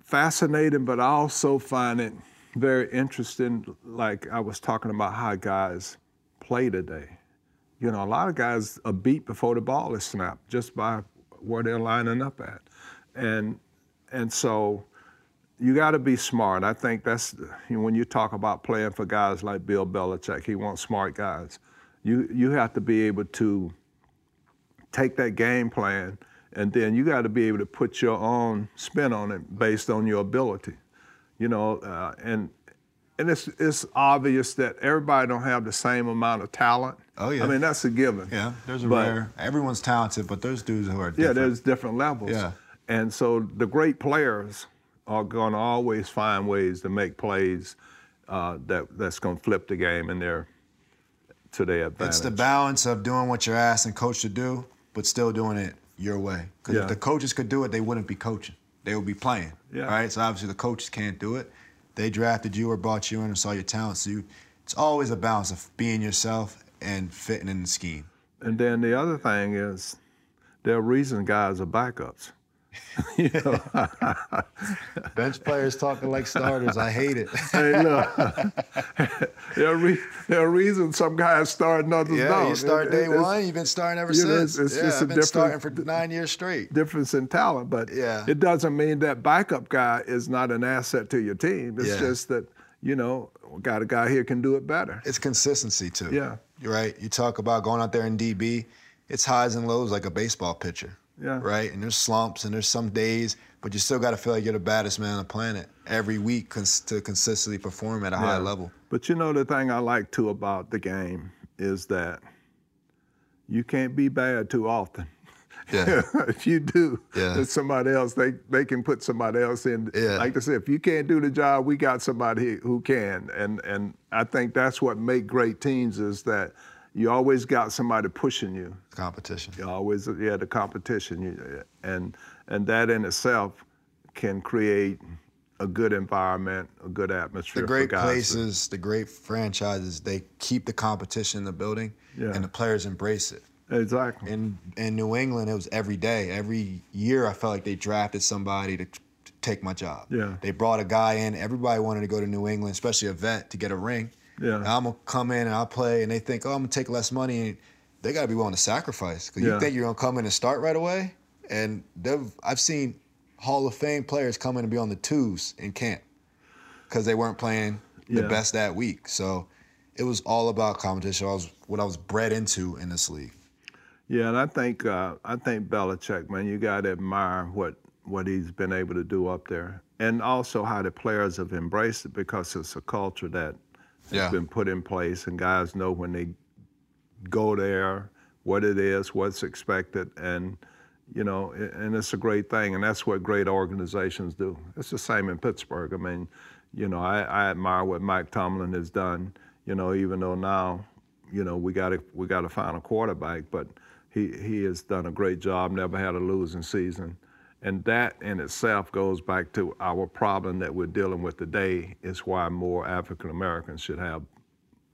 [SPEAKER 2] fascinating, but I also find it very interesting. Like I was talking about how guys play today. You know, a lot of guys are beat before the ball is snapped just by where they're lining up at, and and so you got to be smart. I think that's when you talk about playing for guys like Bill Belichick. He wants smart guys. You you have to be able to take that game plan, and then you got to be able to put your own spin on it based on your ability. You know, uh, and and it's it's obvious that everybody don't have the same amount of talent.
[SPEAKER 1] Oh, yeah.
[SPEAKER 2] I mean that's a given.
[SPEAKER 1] Yeah. There's a
[SPEAKER 2] But-
[SPEAKER 1] rare. Everyone's talented, but there's dudes who are
[SPEAKER 2] Yeah,
[SPEAKER 1] different.
[SPEAKER 2] there's different levels.
[SPEAKER 1] Yeah.
[SPEAKER 2] And so the great players are going to always find ways to make plays uh, that that's going to flip the game in their to their advantage.
[SPEAKER 1] It's the balance of doing what you're asking coach to do, but still doing it your way. Because
[SPEAKER 2] Yeah.
[SPEAKER 1] if the coaches could do it, they wouldn't be coaching. They would be playing.
[SPEAKER 2] Yeah.
[SPEAKER 1] Right? So obviously the coaches can't do it. They drafted you or brought you in and saw your talent. So you, it's always a balance of being yourself and fitting in the scheme.
[SPEAKER 2] And then the other thing is, there are reasons guys are backups. [laughs] you know, [laughs]
[SPEAKER 1] Bench players talking like starters. I hate it. [laughs]
[SPEAKER 2] hey, look, there, are re- there are reasons some guys start and others
[SPEAKER 1] yeah,
[SPEAKER 2] don't.
[SPEAKER 1] you start
[SPEAKER 2] It-
[SPEAKER 1] day
[SPEAKER 2] it's
[SPEAKER 1] one. You've been starting ever
[SPEAKER 2] you know,
[SPEAKER 1] since.
[SPEAKER 2] it's- it's
[SPEAKER 1] yeah,
[SPEAKER 2] just a
[SPEAKER 1] I've been starting for nine years straight.
[SPEAKER 2] Difference in talent, but
[SPEAKER 1] Yeah.
[SPEAKER 2] it doesn't mean that backup guy is not an asset to your team. It's
[SPEAKER 1] Yeah.
[SPEAKER 2] just that you know, got a guy here can do it better.
[SPEAKER 1] It's consistency too.
[SPEAKER 2] Yeah.
[SPEAKER 1] You're right. You talk about going out there in DB, it's highs and lows like a baseball pitcher.
[SPEAKER 2] Yeah.
[SPEAKER 1] Right? And there's slumps and there's some days, but you still got to feel like you're the baddest man on the planet every week cons- to consistently perform at a high level.
[SPEAKER 2] But you know the thing I like too about the game is that you can't be bad too often.
[SPEAKER 1] Yeah. [laughs]
[SPEAKER 2] if you do,
[SPEAKER 1] Yeah.
[SPEAKER 2] somebody else. They they can put somebody else in.
[SPEAKER 1] Yeah.
[SPEAKER 2] Like I said, if you can't do the job, we got somebody who can. And and I think that's what make great teams is that you always got somebody pushing you.
[SPEAKER 1] Competition.
[SPEAKER 2] You always yeah the competition, you, and and that in itself can create a good environment, a good atmosphere.
[SPEAKER 1] The great
[SPEAKER 2] guys to-
[SPEAKER 1] places, the great franchises, they keep the competition in the building
[SPEAKER 2] Yeah.
[SPEAKER 1] and the players embrace it.
[SPEAKER 2] Exactly.
[SPEAKER 1] In in New England, it was every day. Every year, I felt like they drafted somebody to, to take my job.
[SPEAKER 2] Yeah.
[SPEAKER 1] They brought a guy in. Everybody wanted to go to New England, especially a vet, to get a ring.
[SPEAKER 2] Yeah.
[SPEAKER 1] And I'm gonna come in and I'll play, and they think, oh, I'm gonna take less money. And they gotta be willing to sacrifice because
[SPEAKER 2] Yeah.
[SPEAKER 1] you think you're gonna come in and start right away. And they've I've seen Hall of Fame players come in and be on the twos in camp because they weren't playing the
[SPEAKER 2] Yeah.
[SPEAKER 1] best that week. So it was all about competition. I was what I was bred into in this league.
[SPEAKER 2] Yeah, and I think uh, I think Belichick, man, you got to admire what what he's been able to do up there, and also how the players have embraced it because it's a culture that
[SPEAKER 1] Yeah.
[SPEAKER 2] has been put in place, and guys know when they go there what it is, what's expected, and you know, and it's a great thing, and that's what great organizations do. It's the same in Pittsburgh. I mean, you know, I, I admire what Mike Tomlin has done. You know, even though now, you know, we got to we got to find a quarterback, but he he has done a great job. Never had a losing season, and that in itself goes back to our problem that we're dealing with today. Is why more African Americans should have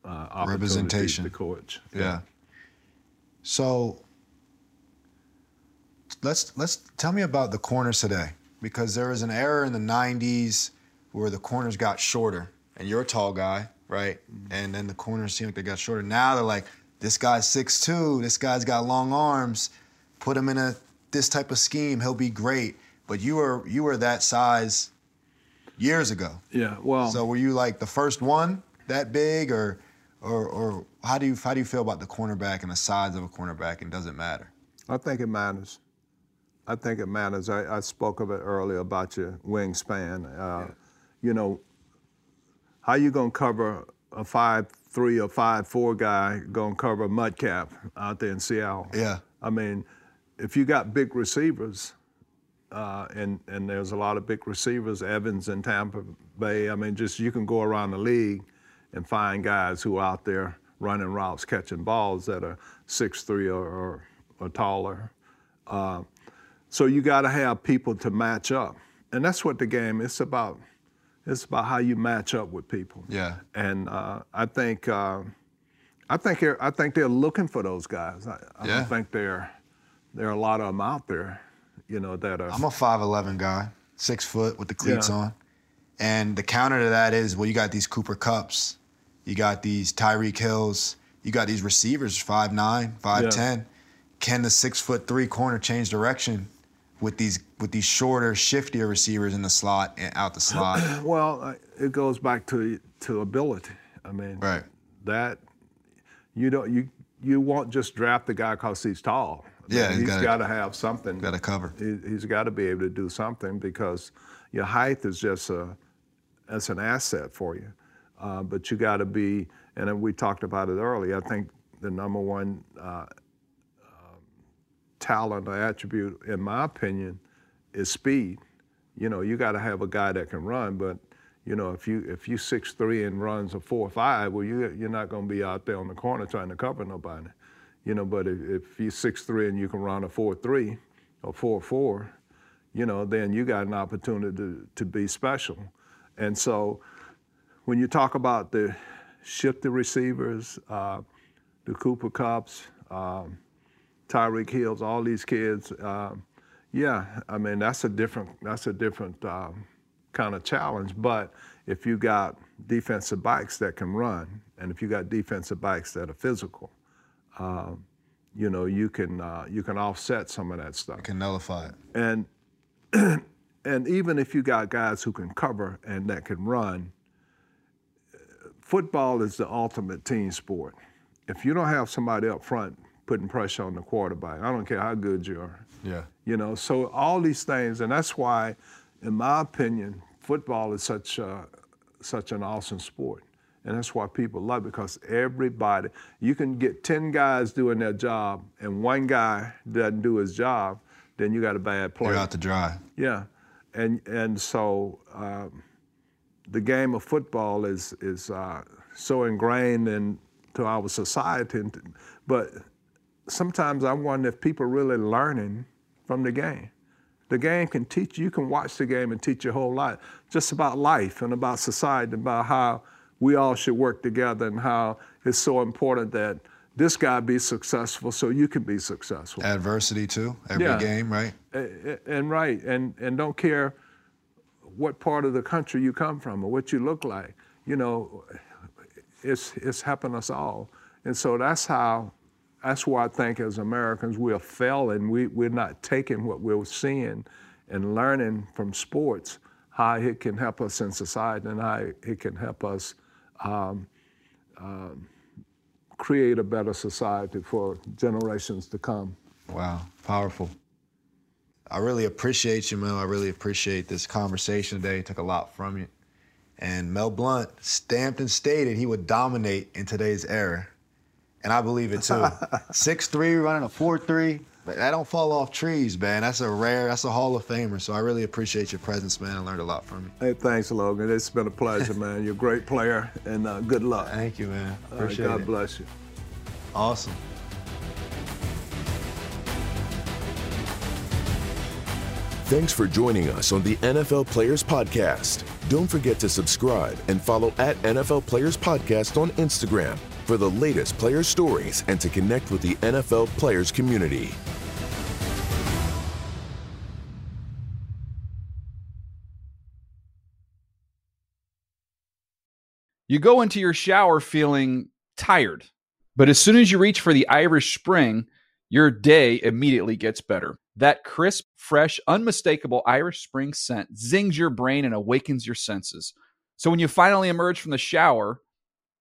[SPEAKER 2] uh,
[SPEAKER 1] Representation.
[SPEAKER 2] to coach.
[SPEAKER 1] Yeah. So let's let's tell me about the corners today because there was an era in the '90s where the corners got shorter, and you're a tall guy, right? And then the corners seem like they got shorter. Now they're like, this guy's 6'2", this guy's got long arms. Put him in a this type of scheme, he'll be great. But you were you were that size years ago.
[SPEAKER 2] Yeah. Well.
[SPEAKER 1] So were you like the first one that big, or, or, or how do you how do you feel about the cornerback and the size of a cornerback, and does it matter?
[SPEAKER 2] I think it matters. I think it matters. I, I spoke of it earlier about your wingspan. Uh, You know, how you gonna cover a five three or five four guy gonna cover a Metcalf out there in Seattle?
[SPEAKER 1] Yeah.
[SPEAKER 2] I mean, if you got big receivers, uh, and and there's a lot of big receivers, Evans in Tampa Bay. I mean, just you can go around the league and find guys who are out there running routes, catching balls that are six three or, or, or taller. Uh, so you got to have people to match up, and that's what the game is about. It's about how you match up with people.
[SPEAKER 1] Yeah.
[SPEAKER 2] And uh, I think uh, I think they're, I think they're looking for those guys. I, I
[SPEAKER 1] Yeah.
[SPEAKER 2] don't think there there are a lot of them out there, you know, that are.
[SPEAKER 1] I'm a 5'11 guy, six foot with the cleats
[SPEAKER 2] Yeah.
[SPEAKER 1] on. And the counter to that is, well, you got these Cooper Kupps, you got these Tyreek Hills, you got these receivers, 5'9, 5'10. Can the six foot three corner change direction with these with these shorter, shiftier receivers in the slot and out the slot? [clears throat]
[SPEAKER 2] well, uh, it goes back to to ability. I mean,
[SPEAKER 1] right.
[SPEAKER 2] that you don't you you won't just draft the guy because he's tall.
[SPEAKER 1] Yeah, he's
[SPEAKER 2] got to have something.
[SPEAKER 1] Got to cover.
[SPEAKER 2] he, he's got to be able to do something because your height is just a that's an asset for you. Uh, but you got to be, and we talked about it earlier. I think the number one uh, um, talent or attribute, in my opinion, is speed. You know, you got to have a guy that can run, but you know, if you if you six three and runs a four or five, well, you you're not going to be out there on the corner trying to cover nobody. You know, but if, if you six three and you can run a four three or four four, you know, then you got an opportunity to, to be special. And so when you talk about the shifty receivers, uh, the Cooper Kupps, um, Tyreek Hills, all these kids, um, yeah, I mean that's a different that's a different um, kind of challenge. But if you got defensive backs that can run, and if you got defensive backs that are physical, um, you know you can uh, you can offset some of that stuff.
[SPEAKER 1] You Can nullify it.
[SPEAKER 2] And [clears throat] and even if you got guys who can cover and that can run, football is the ultimate team sport. If you don't have somebody up front putting pressure on the quarterback, I don't care how good you are.
[SPEAKER 1] Yeah.
[SPEAKER 2] You know, so all these things, and that's why, in my opinion, football is such a, such an awesome sport, and that's why people love it because everybody, you can get ten guys doing their job, and one guy doesn't do his job, then you got a bad player.
[SPEAKER 1] You're out to dry.
[SPEAKER 2] Yeah, and and so um, the game of football is is uh, so ingrained into our society, and, but sometimes I wonder if people are really learning from the game. The game can teach you can watch the game and teach your whole life, just about life and about society, about how we all should work together and how it's so important that this guy be successful so you can be successful.
[SPEAKER 1] Adversity too. Every
[SPEAKER 2] Yeah.
[SPEAKER 1] game, right?
[SPEAKER 2] A- a- and right and and don't care what part of the country you come from or what you look like you know it's it's happened us all and so that's how that's why I think as Americans we are failing we we're not taking what we're seeing and learning from sports how it can help us in society and how it can help us um, um, create a better society for generations to come.
[SPEAKER 1] Wow, powerful. I really appreciate you, Mel. I really appreciate this conversation today. Took a lot from you. And Mel Blount stamped and stated he would dominate in today's era. And I believe it too. [laughs] 6'3, running a 4'3. But that don't fall off trees, man. That's a rare, that's a Hall of Famer. So I really appreciate your presence, man. I learned a lot from you.
[SPEAKER 2] Hey, thanks, Logan. It's been a pleasure, man. You're a great player, and uh, good luck.
[SPEAKER 1] Thank you, man.
[SPEAKER 2] All right,
[SPEAKER 1] Appreciate
[SPEAKER 2] God
[SPEAKER 1] it.
[SPEAKER 2] God bless you.
[SPEAKER 1] Awesome.
[SPEAKER 4] Thanks for joining us on the NFL Players Podcast. Don't forget to subscribe and follow at NFL Players Podcast on Instagram for the latest player stories and to connect with the NFL players community.
[SPEAKER 3] You go into your shower feeling tired, but as soon as you reach for the Irish Spring, your day immediately gets better. That crisp, fresh, unmistakable Irish Spring scent zings your brain and awakens your senses. So when you finally emerge from the shower,